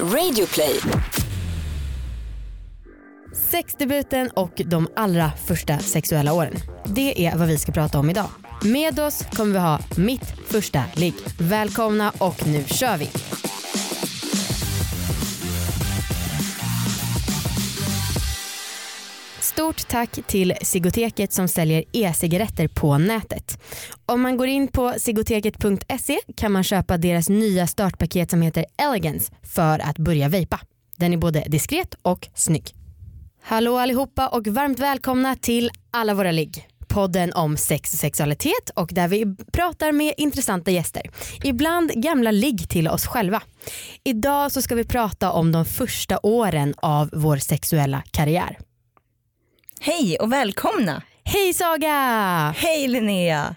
Radioplay. Sexdebuten och de allra första sexuella åren. Det är vad vi ska prata om idag. Med oss kommer vi ha mitt första ligg. Välkomna och nu kör vi! Stort tack till Sigoteket som säljer e-cigaretter på nätet. Om man går in på sigoteket.se kan man köpa deras nya startpaket som heter Elegance för att börja vejpa. Den är både diskret och snygg. Hallå allihopa och varmt välkomna till alla våra ligg. Podden om sex och sexualitet och där vi pratar med intressanta gäster. Ibland gamla ligg till oss själva. Idag så ska vi prata om de första åren av vår sexuella karriär. Hej och välkomna! Hej Saga! Hej Linnea!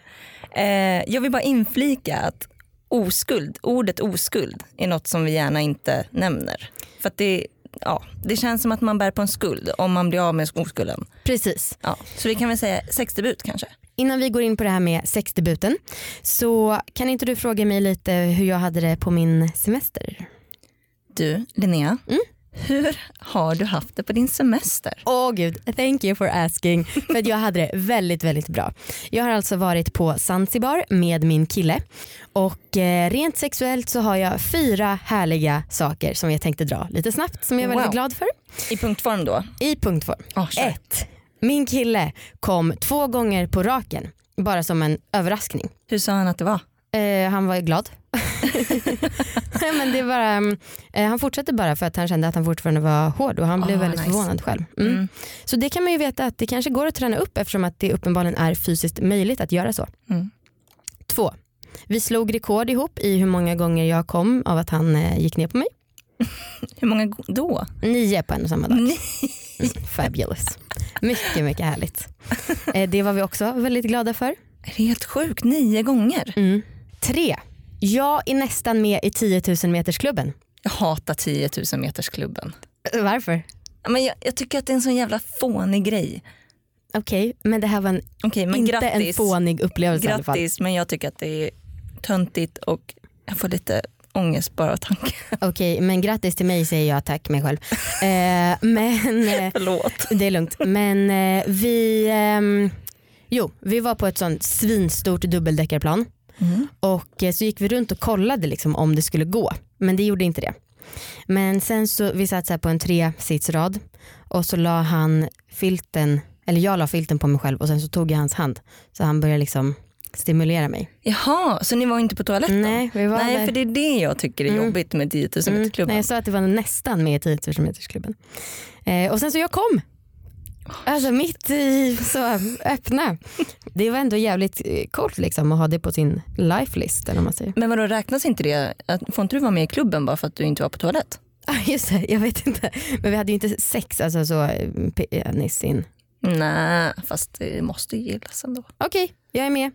Eh, jag vill bara inflika att oskuld, ordet oskuld är något som vi gärna inte nämner. För att det, ja, det känns som att man bär på en skuld om man blir av med oskulden. Precis. Ja, så vi kan väl säga sexdebut kanske. Innan vi går in på det här med sexdebuten så kan inte du fråga mig lite hur jag hade det på min semester? Du Linnea, Mm? Hur har du haft det på din semester? Åh gud, thank you for asking. För jag hade det väldigt, väldigt bra. Jag har alltså varit på Zanzibar med min kille och eh, rent sexuellt så har jag fyra härliga saker som jag tänkte dra lite snabbt som jag är väldigt Wow. glad för. I punktform då? I punktform. Oh. Ett, min kille kom två gånger på raken bara som en överraskning. Hur sa han att det var? Eh, han var glad. Nej, men det var, mm, eh, han fortsatte bara för att han kände att han fortfarande var hård och han blev Ah, väldigt nice. förvånad själv. Mm. Mm. Så det kan man ju veta att det kanske går att träna upp eftersom att det uppenbarligen är fysiskt möjligt att göra så. Mm. Två, vi slog rekord ihop i hur många gånger jag kom av att han eh, gick ner på mig. Hur många då? Nio på en och samma dag. Nej. Fabulous. Mycket, mycket härligt. Eh, det var vi också väldigt glada för. Är det helt sjukt? Nio gånger? Mm. Tre, jag är nästan med i 10 000 metersklubben. Jag hatar 10 000 metersklubben. Varför? Men jag, jag tycker att det är en sån jävla fånig grej. Okej, men det här var en, men inte grattis. en fånig upplevelse i alla fall. grattis men jag tycker att det är töntigt och jag får lite ångest bara av tanken. Okej, men grattis till mig säger jag tack mig själv. Eh, men eh, Förlåt. det är lugnt. Men eh, vi, ehm, jo, vi var på ett sånt svinstort dubbeldäckarplan Mm. och eh, så gick vi runt och kollade liksom om det skulle gå. Men det gjorde inte det. Men sen så, vi satt så här på en tre sitsrad och så la han filten, eller jag la filten på mig själv och sen så tog jag hans hand. Så han började liksom stimulera mig. Jaha, så ni var inte på toaletten? Nej, vi var Nej där. för det är det jag tycker är Mm. jobbigt med 10 000 Mm, metersklubben. nej, jag sa att det var nästan med i 10 000 metersklubben. Eh, och sen så jag kom. Alltså mitt i så öppna. Det var ändå jävligt eh, coolt liksom att ha det på sin life list eller vad man säger. Men vadå räknas inte det? Får inte du vara med i klubben bara för att du inte var på toalett? Ah, just det, jag vet inte. Men vi hade ju inte sex, alltså så eh, penis in. Nej, fast det måste gillas ändå. Okej, jag är med.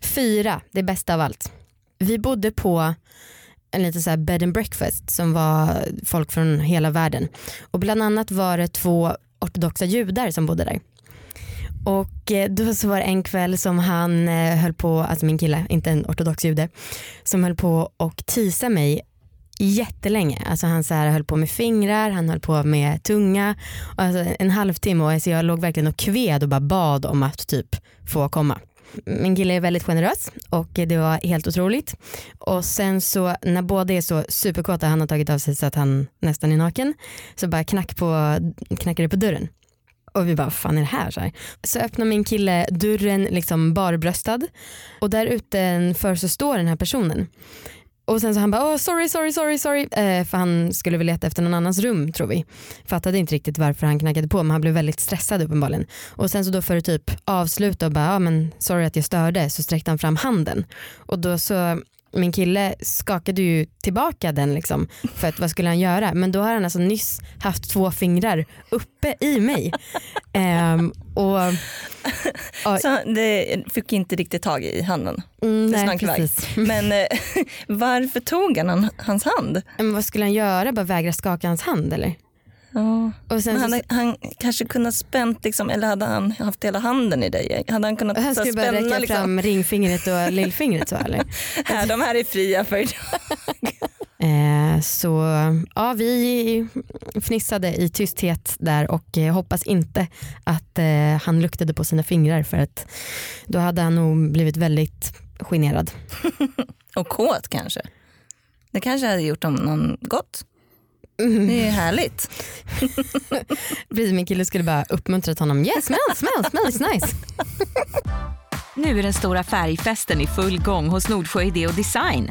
Fyra, det bästa av allt. Vi bodde på en liten så bed and breakfast som var folk från hela världen. Och bland annat var det två ortodoxa judar som bodde där. Och eh, då så var det en kväll som han eh, höll på, alltså min kille, inte en ortodox jude, som höll på och tisa mig jättelänge. Alltså han så här höll på med fingrar, han höll på med tunga. Alltså en halvtimme och alltså jag låg verkligen och kved och bara bad om att typ få komma. Min kille är väldigt generös och det var helt otroligt. Och sen så när båda är så superkåta, han har tagit av sig så att han nästan är naken, så bara knack på, knackar det på dörren. Och vi bara, vad fan är det här? Så, här. så öppnar min kille dörren liksom barbröstad och där utanför så står den här personen. Och sen så han bara, oh, sorry, sorry, sorry, sorry. Eh, för han skulle väl leta efter någon annans rum tror vi. Fattade inte riktigt varför han knackade på men han blev väldigt stressad uppenbarligen. Och sen så då för att typ avsluta och bara, ja men sorry att jag störde så sträckte han fram handen. Och då så, min kille skakade ju tillbaka den liksom för att vad skulle han göra? Men då har han alltså nyss haft två fingrar uppe i mig. Eh, och, Ja. Så det fick inte riktigt tag i handen. mm, nej, precis. Men eh, varför tog han han hans hand? Men vad skulle han göra? Bara vägra skaka hans hand eller? Ja. Och sen så, hade han kanske kunnat spänt, liksom, eller hade han haft hela handen i dig? Hade han kunnat han skulle bara räcka liksom, fram ringfingret och lillfingret så eller? här, de här är fria för idag. Eh, så ja, vi fnissade i tysthet där och eh, hoppas inte att eh, han luktade på sina fingrar för att då hade han nog blivit väldigt generad. Och kåt kanske. Det kanske hade gjort honom gott. Mm. Det är härligt. Precis, min kille skulle bara uppmuntrat honom. Yes, smell, smell, smell, it's nice. Nu är den stora färgfesten i full gång hos Nordsjö Idé och Design.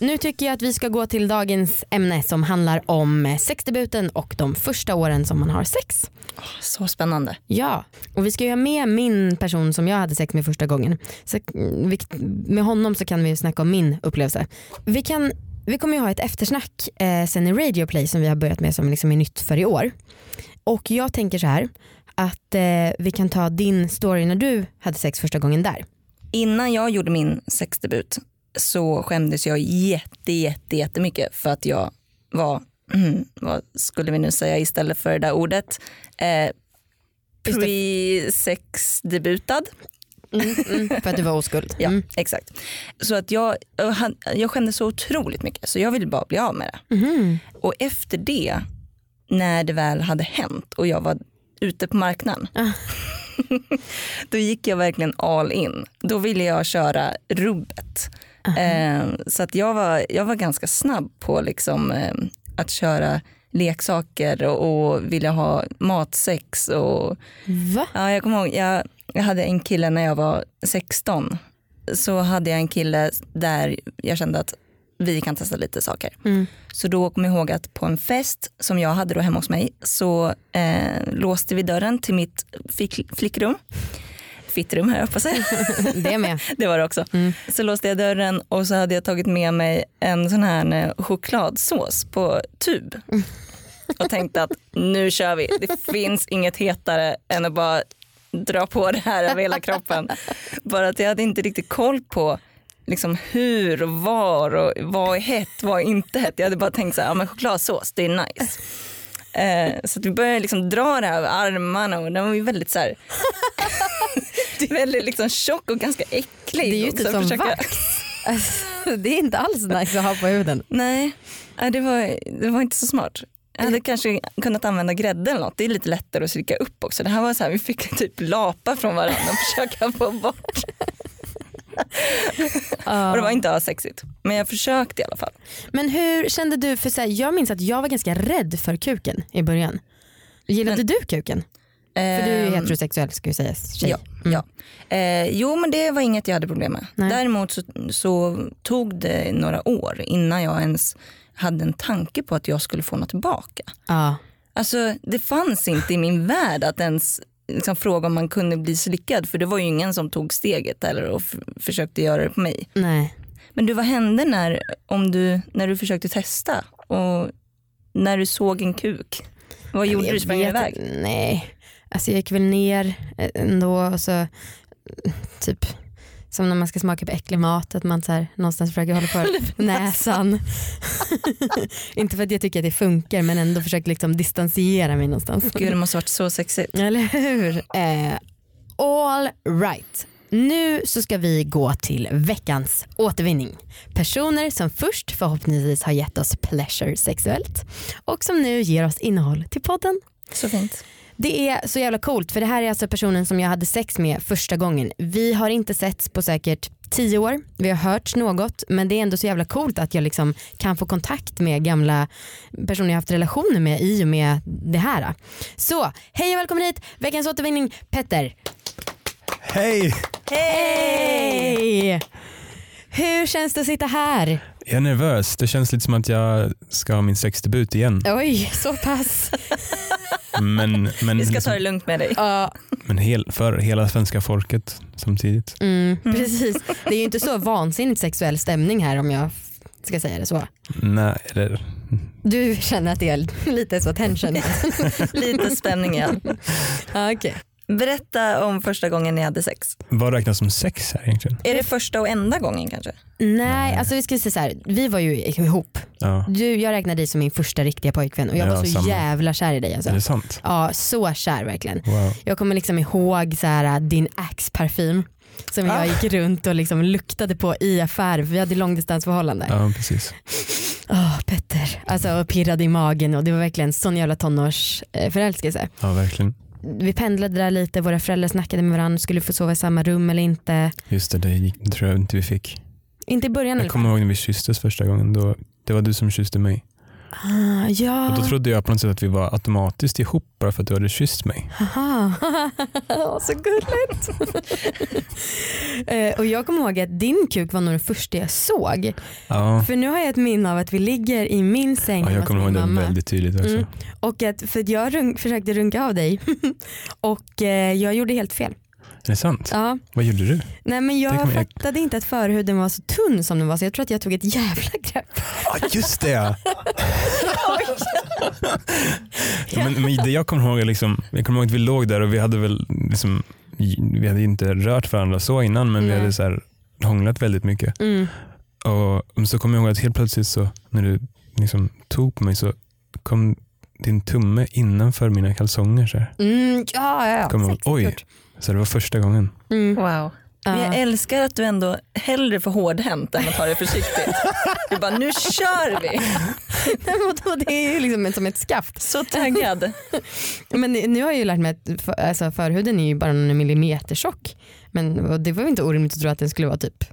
Nu tycker jag att vi ska gå till dagens ämne som handlar om sexdebuten och de första åren som man har sex. Så spännande. Ja, och vi ska ju ha med min person som jag hade sex med första gången. Så, med honom så kan vi snacka om min upplevelse. Vi, kan, vi kommer ju ha ett eftersnack eh, sen i Radio Play som vi har börjat med som liksom är nytt för i år. Och jag tänker så här att eh, vi kan ta din story när du hade sex första gången där. Innan jag gjorde min sexdebut så skämdes jag jätte, jätte, jättemycket för att jag var, mm, vad skulle vi nu säga istället för det där ordet, eh, pre-sexdebutad. Mm, mm, för att du var oskuld. Ja, Mm. exakt. Så att jag, jag hann- jag skämdes så otroligt mycket så jag ville bara bli av med det. Mhm. Och efter det, när det väl hade hänt och jag var ute på marknaden, Ah. då gick jag verkligen all in. Då ville jag köra rubbet. Eh, så att jag var, jag var ganska snabb på liksom, eh, att köra leksaker och, och ville ha matsex. Och, Va? ja, jag kommer ihåg, jag, jag hade en kille när jag var 16. Så hade jag en kille där jag kände att vi kan testa lite saker. Mm. Så då kommer jag ihåg att på en fest som jag hade då hemma hos mig så eh, låste vi dörren till mitt fick, flickrum. Fittrum här på sig. Det med. Det var det också. Mm. Så låste jag dörren och så hade jag tagit med mig en sån här eh, chokladsås på tub. Och tänkte att nu kör vi. Det finns inget hetare än att bara dra på det här över hela kroppen. Bara att jag hade inte riktigt koll på liksom hur och var och vad är hett, vad är inte hett. Jag hade bara tänkt så här, ja men chokladsås, det är nice. Eh, så att vi började liksom dra det här över armarna och den var ju väldigt så här, väldigt liksom tjock och ganska äcklig. Det är ju Och typ som försöka- vax. Alltså, det är inte alls nice att ha på huden. Nej, det var, det var inte så smart. Jag hade kanske kunnat använda grädde eller något. Det är lite lättare att stryka upp också. Det här var så här, vi fick typ lapa från varandra och försöka få bort. Och det var inte alls sexigt. Men jag försökte i alla fall. Men hur kände du, för så här, jag minns att jag var ganska rädd för kuken i början. Gillade Men- du kuken? För du är ju Ehm, heterosexuell ska ju sägas. Tjej. Ja. Mm. ja. Eh, jo men det var inget jag hade problem med. Nej. Däremot så, så tog det några år innan jag ens hade en tanke på att jag skulle få något tillbaka. Ja. Alltså det fanns inte i min värld att ens liksom, fråga om man kunde bli slickad för det var ju ingen som tog steget eller och försökte göra det på mig. Nej. Men du, vad hände när, om du, när du försökte testa och när du såg en kuk? Vad gjorde du? Sprang iväg? Nej, alltså jag gick väl ner eh, ändå och så typ som när man ska smaka på äcklig mat att man så här, någonstans försöker hålla för näsan. inte för att jag tycker att det funkar men ändå försöker liksom distansiera mig någonstans. Gud det måste varit så sexigt. Eller hur? Eh, all right. Nu så ska vi gå till veckans återvinning. Personer som först förhoppningsvis har gett oss pleasure sexuellt och som nu ger oss innehåll till podden. Så fint. Det är så jävla coolt för det här är alltså personen som jag hade sex med första gången. Vi har inte setts på säkert tio år, vi har hört något men det är ändå så jävla coolt att jag liksom kan få kontakt med gamla personer jag haft relationer med i och med det här. Så hej och välkommen hit, veckans återvinning Petter. Hej! Hej! Hur känns det att sitta här? Jag är nervös. Det känns lite som att jag ska ha min sexdebut igen. Oj, så pass. Men, men, Vi ska ta liksom, det lugnt med dig. Ja, men hel, för hela svenska folket samtidigt. mm, precis. Det är ju inte så vansinnigt sexuell stämning här om jag ska säga det så. Nej, eller, Du känner att det är lite så tension? Lite spänning igen. ja, okej. Berätta om första gången ni hade sex. Vad räknas som sex här egentligen? Är det första och enda gången kanske? Nej, alltså vi ska säga så här, vi var ju ihop. Ja. Du, jag räknar dig som min första riktiga pojkvän och jag Ja, var så samma. jävla kär i dig. Alltså. Är det sant? Ja, så kär verkligen. Wow. Jag kommer liksom ihåg så här, din Axe-parfym som Ah. jag gick runt och liksom luktade på i affärer för vi hade långdistansförhållande. Ja, precis. Åh, Petter. Alltså och pirrade i magen och det var verkligen sån jävla tonårsförälskelse. Ja, verkligen. Vi pendlade där lite, våra föräldrar snackade med varandra, skulle få sova i samma rum eller inte. Just det, det, gick, tror jag inte vi fick. Inte i början Jag kommer ihåg när vi kysstes första gången. Då, det var du som kysste mig. Ah, ja. Och då trodde jag på något sätt att vi var automatiskt ihop bara för att du hade kysst mig. Haha. så gulligt. Eh, och jag kommer ihåg att din kuk var nog det första jag såg. Ja, För nu har jag ett minne av att vi ligger i min säng ja jag kommer ihåg mamma. väldigt tydligt också. Mm. Och att, för jag runk, försökte runka av dig och eh, jag gjorde helt fel. Är det sant? Ja. Vad gjorde du? Nej men jag jag- fattade inte att förhuden var så tunn som den var så jag tror att jag tog ett jävla grepp. Ja just det men, men det jag kommer ihåg är liksom, jag kommer ihåg att vi låg där och vi hade väl liksom, vi hade inte rört varandra så innan men vi Nej. hade så här hånglat väldigt mycket. Mm. Och så kommer jag ihåg att helt plötsligt så när du liksom tog på mig så kom din tumme innanför mina kalsonger. Så, här. Mm, ja, ja, ja. Kommer Oj. Så det var första gången. Mm. Wow. Men jag Ja. älskar att du ändå hellre får hårdhänt än att ta det försiktigt. Du bara, nu kör vi. Det är ju liksom som ett skaft. Så taggad. Men nu har jag ju lärt mig att för, alltså förhuden är ju bara någon millimeter tjock. Men det var ju inte orimligt att tro att den skulle vara typ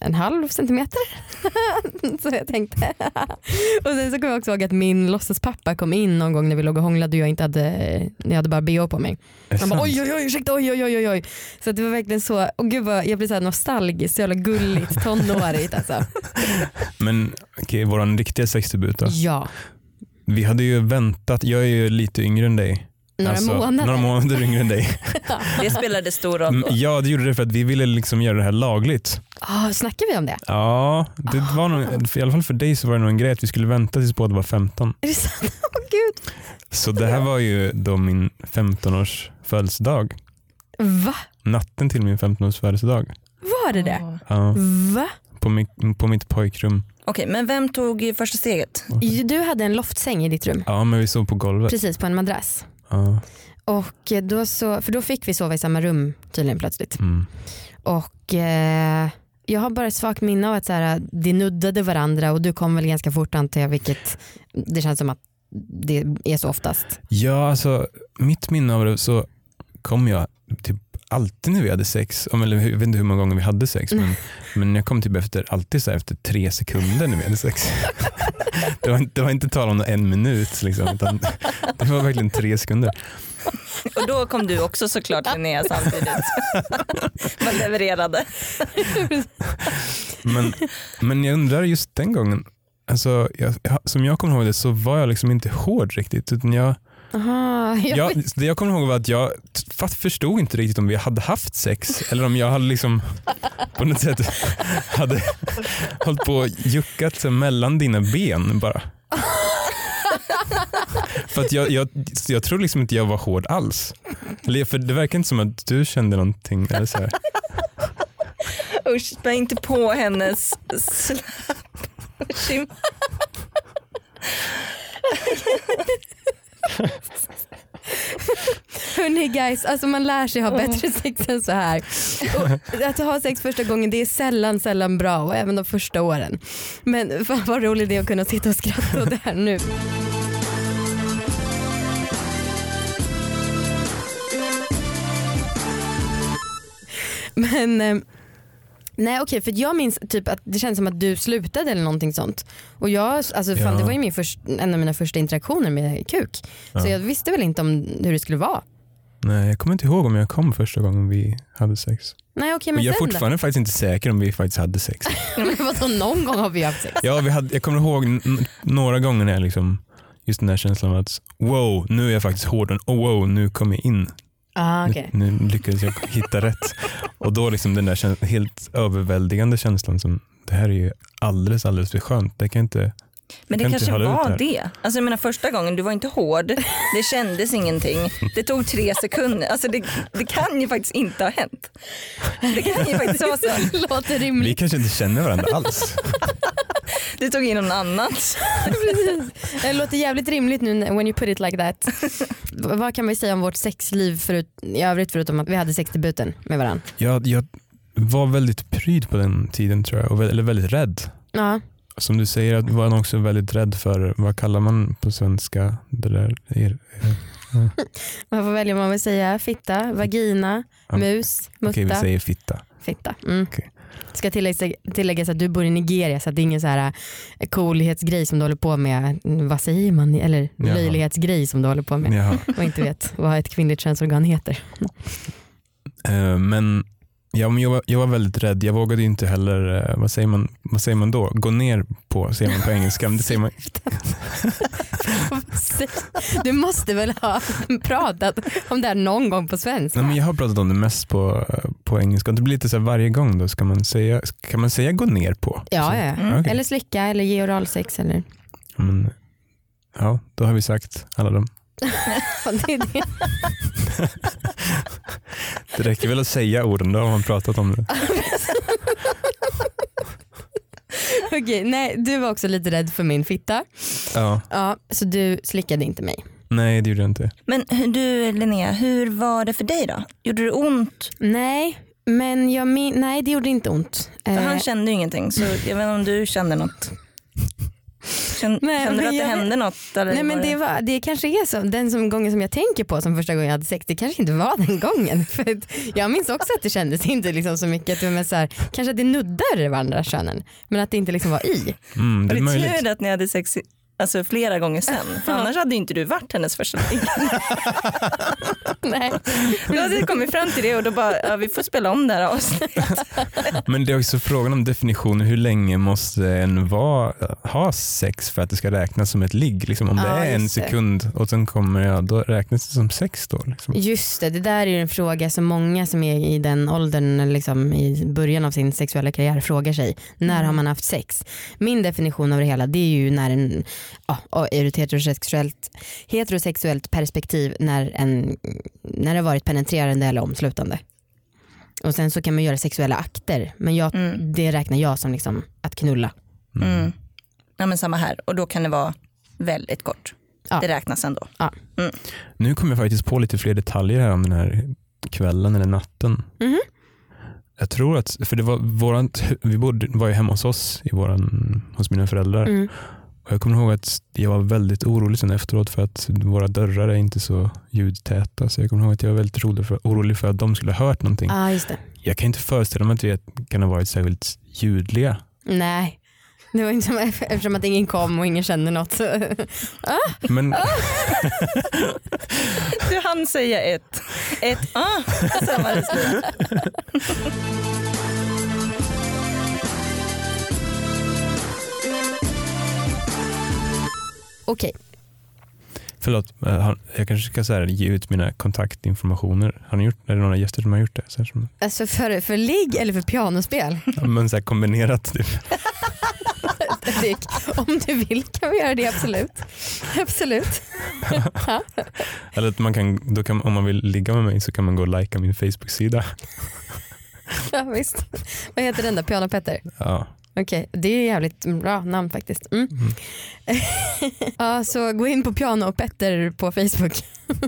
en halv centimeter. så jag tänkte. och sen så kommer jag också ihåg att min låtsaspappa kom in någon gång när vi låg och hånglade och jag inte hade, när jag hade bara bh på mig. Han bara oj oj oj ursäkta oj oj oj oj. Så det var verkligen så, och gud vad, jag blir så här nostalgisk, så jävla gulligt tonårigt alltså. Men okej, vår riktiga sexdebut då. Ja, Vi hade ju väntat, jag är ju lite yngre än dig. Några Alltså, månader. Några månader yngre än dig. Det spelade stor roll. Då. Ja, det gjorde det för att vi ville liksom göra det här lagligt. Ah, snackar vi om det? Ja, det var nog, i alla fall för dig så var det nog en grej att vi skulle vänta tills båda var 15. Är det sant? Åh gud. Så det här var ju då min 15-års födelsedag. Va? Natten till min 15-års födelsedag. Var det det? Ja, Va? på, mitt, på mitt pojkrum. Okej, men vem tog första steget? Du hade en loftsäng i ditt rum. Ja, men vi sov på golvet. Precis på en madrass. Ja, Och då så, för då fick vi sova i samma rum tydligen plötsligt. mm. Och eh, jag har bara ett svagt minne av att så här, det nuddade varandra och du kom väl ganska fort antar jag vilket det känns som att det är så oftast. ja, alltså mitt minne av det så kom jag typ alltid när vi hade sex, om- eller jag vet inte hur många gånger vi hade sex, men, men jag kom typ efter, alltid så här efter tre sekunder när vi hade sex. det, var, inte- det var inte tal om en minut, liksom, utan det var verkligen tre sekunder. Och då kom du också såklart Linnea samtidigt. Man levererade. Men, men jag undrar just den gången, alltså, jag, som jag kommer ihåg det så var jag liksom inte hård riktigt. Utan jag, Aha, jag, jag, det jag kommer ihåg var att jag förstod inte riktigt om vi hade haft sex eller om jag hade liksom på något sätt hade hållit på och juckat mellan dina ben bara. För att jag, jag, jag tror liksom inte jag var hård alls. Eller, för det verkar inte som att du kände någonting. Eller så här. Usch, spä inte på hennes slapp. Hörni guys, alltså man lär sig ha bättre sex än så här. Och att ha sex första gången det är sällan sällan bra och även de första åren. Men fan vad roligt det är att kunna sitta och skratta åt det här nu. Men eh, nej okej för jag minns typ att det känns som att du slutade eller någonting sånt. Och jag, alltså, fan, Ja. det var ju min först, en av mina första interaktioner med kuk. Så Ja. jag visste väl inte om hur det skulle vara. Nej, jag kommer inte ihåg om jag kom första gången vi hade sex. Nej Och men jag är sen då? fortfarande faktiskt inte säker om vi faktiskt hade sex. Vadå någon gång har vi haft sex? Ja, vi hade, jag kommer ihåg några gånger när jag liksom, just den där känslan av att wow, nu är jag faktiskt hård och wow, nu kom jag in. Ah, okej. Nu, nu lyckades jag hitta rätt. Och då liksom den där helt överväldigande känslan som det här är ju alldeles, alldeles för skönt. Det kan inte Men det kan kanske var det. Alltså jag menar första gången, du var inte hård, det kändes ingenting, det tog tre sekunder. Alltså det, det kan ju faktiskt inte ha hänt. Det kan ju faktiskt vara så. Låter Vi rimligt. kanske inte känner varandra alls. Du tog in någon annan. Precis. Det låter jävligt rimligt nu when you put it like that. Vad kan vi säga om vårt sexliv förut, i övrigt förutom att vi hade sexdebuten med varandra? Jag, jag var väldigt pryd på den tiden tror jag, eller väldigt rädd. Ja. Som du säger, att var han också väldigt rädd för, vad kallar man på svenska? Det där är, Man får välja om man vill säga fitta, vagina, Ja. mus, mutta, okej vi säger fitta. fitta. Mm. Okej. Ska tilläggas, tilläggas att du bor i Nigeria så att det är ingen så här eh, coolhetsgrej som du håller på med, Mm, vad säger man, eller Jaha. löjlighetsgrej som du håller på med Jaha. och inte vet vad ett kvinnligt könsorgan heter. Eh, Men, ja, men jag, var, jag var väldigt rädd. Jag vågade inte heller, eh, vad säger man, vad säger man då? Gå ner på, säger man på engelska. Men det säger man, Du måste väl ha pratat om det här någon gång på svenska? nej, men jag har pratat om det mest på, på engelska. Det blir lite så här varje gång då, ska man säga, kan man säga gå ner på? Ja, Så- ja. Mm. okej. eller slicka eller ge oralsex eller Men, ja, då har vi sagt alla dem. det är det. Det räcker väl att säga orden, då har man pratat om det. Okej, nej, du var också lite rädd för min fitta. Ja, Ja, så du slickade inte mig. nej det gjorde jag inte. Men du Linnea, hur var det för dig då? Gjorde det ont? Nej, men jag min- nej det gjorde inte ont. För Eh, han kände ju ingenting så jag vet inte om du kände något. Nej, kände du att det jag- hände något? Eller Nej men det, var, det kanske är så, den som, gången som jag tänker på som första gången jag hade sex, det kanske inte var den gången. För att jag minns också att det kändes inte liksom så mycket, att det var så här, kanske att det nuddar varandra könen men att det inte liksom var i. Mm, det Var är det möjligt. tur att ni hade sex i- alltså, flera gånger sen? För annars hade inte du varit hennes första ligg. Nej. Då hade vi kommit fram till det och då bara, ja, vi får spela om det här avsnittet. Men det är också frågan om definitionen. Hur länge måste en vara, ha sex för att det ska räknas som ett ligg? Liksom, om det Ja, är en sekund och sen kommer jag, då räknas det som sex då? Liksom. Just det, det där är ju en fråga som många som är i den åldern, liksom i början av sin sexuella karriär frågar sig. När har man haft sex? Min definition av det hela det är ju när en, ja, och ur ett heterosexuellt, heterosexuellt perspektiv när, en, när det har varit penetrerande eller omslutande. Och sen så kan man göra sexuella akter men jag, Mm. det räknar jag som liksom att knulla. Mm. Ja, men samma här och då kan det vara väldigt kort. Ja. Det räknas ändå. Nu kommer jag faktiskt på lite fler detaljer här om den här kvällen eller natten. Mhm. Jag tror att, för det var vårat, vi bodde, var ju hemma hos oss, i våran, hos mina föräldrar. Mm. Och jag kommer ihåg att jag var väldigt orolig sen efteråt för att våra dörrar är inte så ljudtäta. Så jag kommer ihåg att jag var väldigt orolig för, orolig för att de skulle ha hört någonting. ah, just det. Jag kan inte föreställa mig att vi kan ha varit särskilt ljudliga. Nej. Det var inte som, eftersom att ingen kom och ingen kände något. Så. Men Du hann säga ett, ett ah, Okej, förlåt, eh, jag kanske ska så här, ge ut mina kontaktinformationer. Har ni gjort, är det några gäster som har gjort det? Så som, alltså för, för ligg eller för pianospel? ja, men så här kombinerat. Typ. Om du vill kan vi göra det absolut. Absolut. Eller att man kan, då kan, om man vill ligga med mig så kan man gå och likea min Facebook-sida. Ja, visst. Vad heter den där? Piano-Petter? Ja. Okej, det är jävligt bra namn faktiskt. Mm. Mm. ja, så gå in på Piano och Petter på Facebook.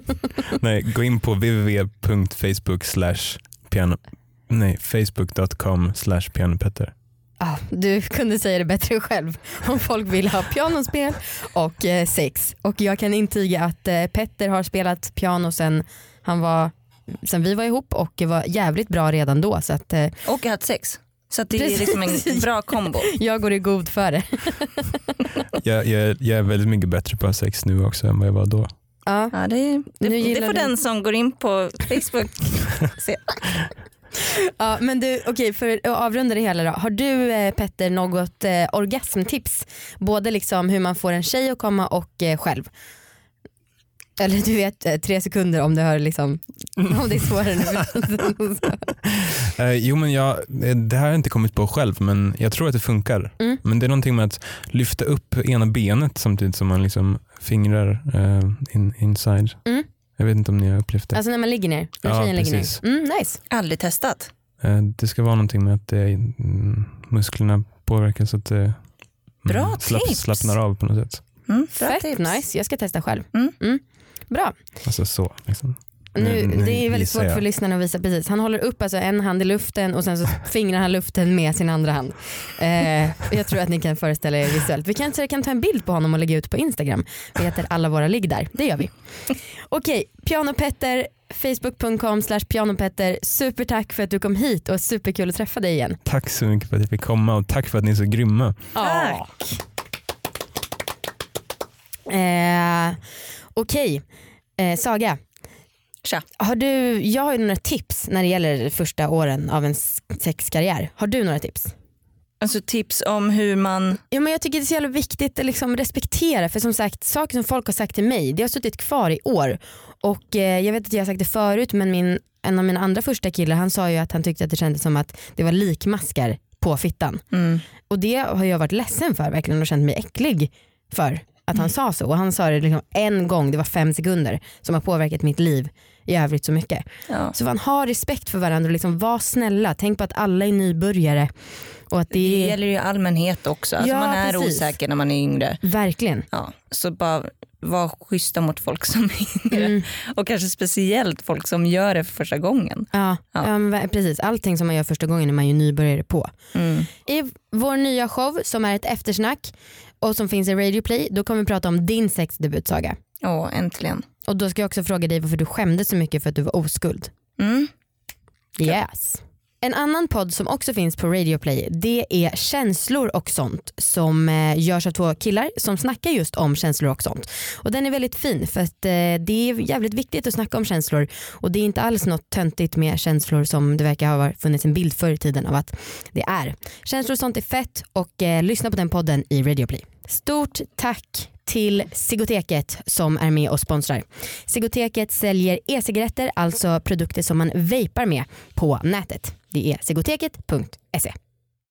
Nej, gå in på www.facebook slash piano nej, facebook.com slash pianopetter. Ja, du kunde säga det bättre själv. Om folk vill ha pianospel och eh, sex. Och jag kan intyga att eh, Petter har spelat piano sen, han var, sen vi var ihop och var jävligt bra redan då. Så att, eh, Och haft sex. Så att det är liksom en bra kombo. jag går i god för det. Jag, jag, jag är väldigt mycket bättre på sex nu också än vad jag var då. Ja. Ja, det, det, Nu det gillar får du- den som går in på Facebook se. Ja, men du, okej, för att avrunda det hela då. Har du eh, Petter något eh, orgasmtips? Både liksom hur man får en tjej att komma och eh, själv. Eller du vet eh, tre sekunder om det, har liksom, om det är svårare nu. Eh, jo men jag, eh, det här har jag inte kommit på själv men jag tror att det funkar. Mm. Men det är någonting med att lyfta upp ena benet samtidigt som man liksom fingrar eh, in, inside. Mm. Jag vet inte om ni har upplevt det. Alltså när man ligger ner, när Ja, tjejen ligger precis. ner. Mm, nice. Aldrig testat. Eh, det ska vara någonting med att det, mm, musklerna påverkas så att det Bra slapp, tips. slappnar av på något sätt. Mm, Fett tips. nice, jag ska testa själv. Mm. Bra. Alltså så. Liksom. Nu, Nu- det är väldigt svårt jag. för lyssnarna att visa precis. Han håller upp alltså en hand i luften och sen så fingrar han luften med sin andra hand. Eh, jag tror att ni kan föreställa er visuellt. Vi kanske kan ta en bild på honom och lägga ut på Instagram. Vi heter alla våra ligg där. Det gör vi. Okej, Pianopetter, facebook.com slash pianopetter. Supertack för att du kom hit och superkul att träffa dig igen. Tack så mycket för att jag fick komma och tack för att ni är så grymma. Tack. Eh, Okej, eh, Saga. Tja. Har du, jag har ju några tips när det gäller första åren av en sexkarriär. Har du några tips? Alltså tips om hur man... Ja, men jag tycker det är så jävla viktigt att liksom respektera för som sagt saker som folk har sagt till mig det har suttit kvar i år och eh, jag vet att jag har sagt det förut men min, en av mina andra första killar han sa ju att han tyckte att det kändes som att det var likmaskar på fittan Mm. och det har jag varit ledsen för verkligen och känt mig äcklig för att han sa så och han sa det liksom en gång, det var fem sekunder som har påverkat mitt liv i övrigt så mycket. Ja. Så man har respekt för varandra och liksom var snälla, tänk på att alla är nybörjare och att Det det gäller ju allmänhet också. Alltså Ja, man är precis. osäker när man är yngre. verkligen Ja. Så bara var schyssta mot folk som är yngre. Mm. Och kanske speciellt folk som gör det för första gången. Ja, Ja. ja. precis. Allting som man gör första gången är man ju nybörjare på. Mm. I vår nya show som är ett eftersnack och som finns i Radio Play, då kommer vi prata om din sexdebutsaga. Åh, äntligen. Och då ska jag också fråga dig varför du skämdes så mycket för att du var oskuld. Mm. Yes. En annan podd som också finns på Radio Play det är Känslor och sånt som eh, görs av två killar som snackar just om känslor och sånt. Och den är väldigt fin för att eh, det är jävligt viktigt att snacka om känslor och det är inte alls något töntigt med känslor som det verkar ha funnits en bild förr i tiden av att det är. Känslor och sånt är fett och eh, lyssna på den podden i Radio Play. Stort tack till Sigoteket som är med och sponsrar. Sigoteket säljer e-cigaretter, alltså produkter som man vejpar med på nätet. Det är sigoteket.se.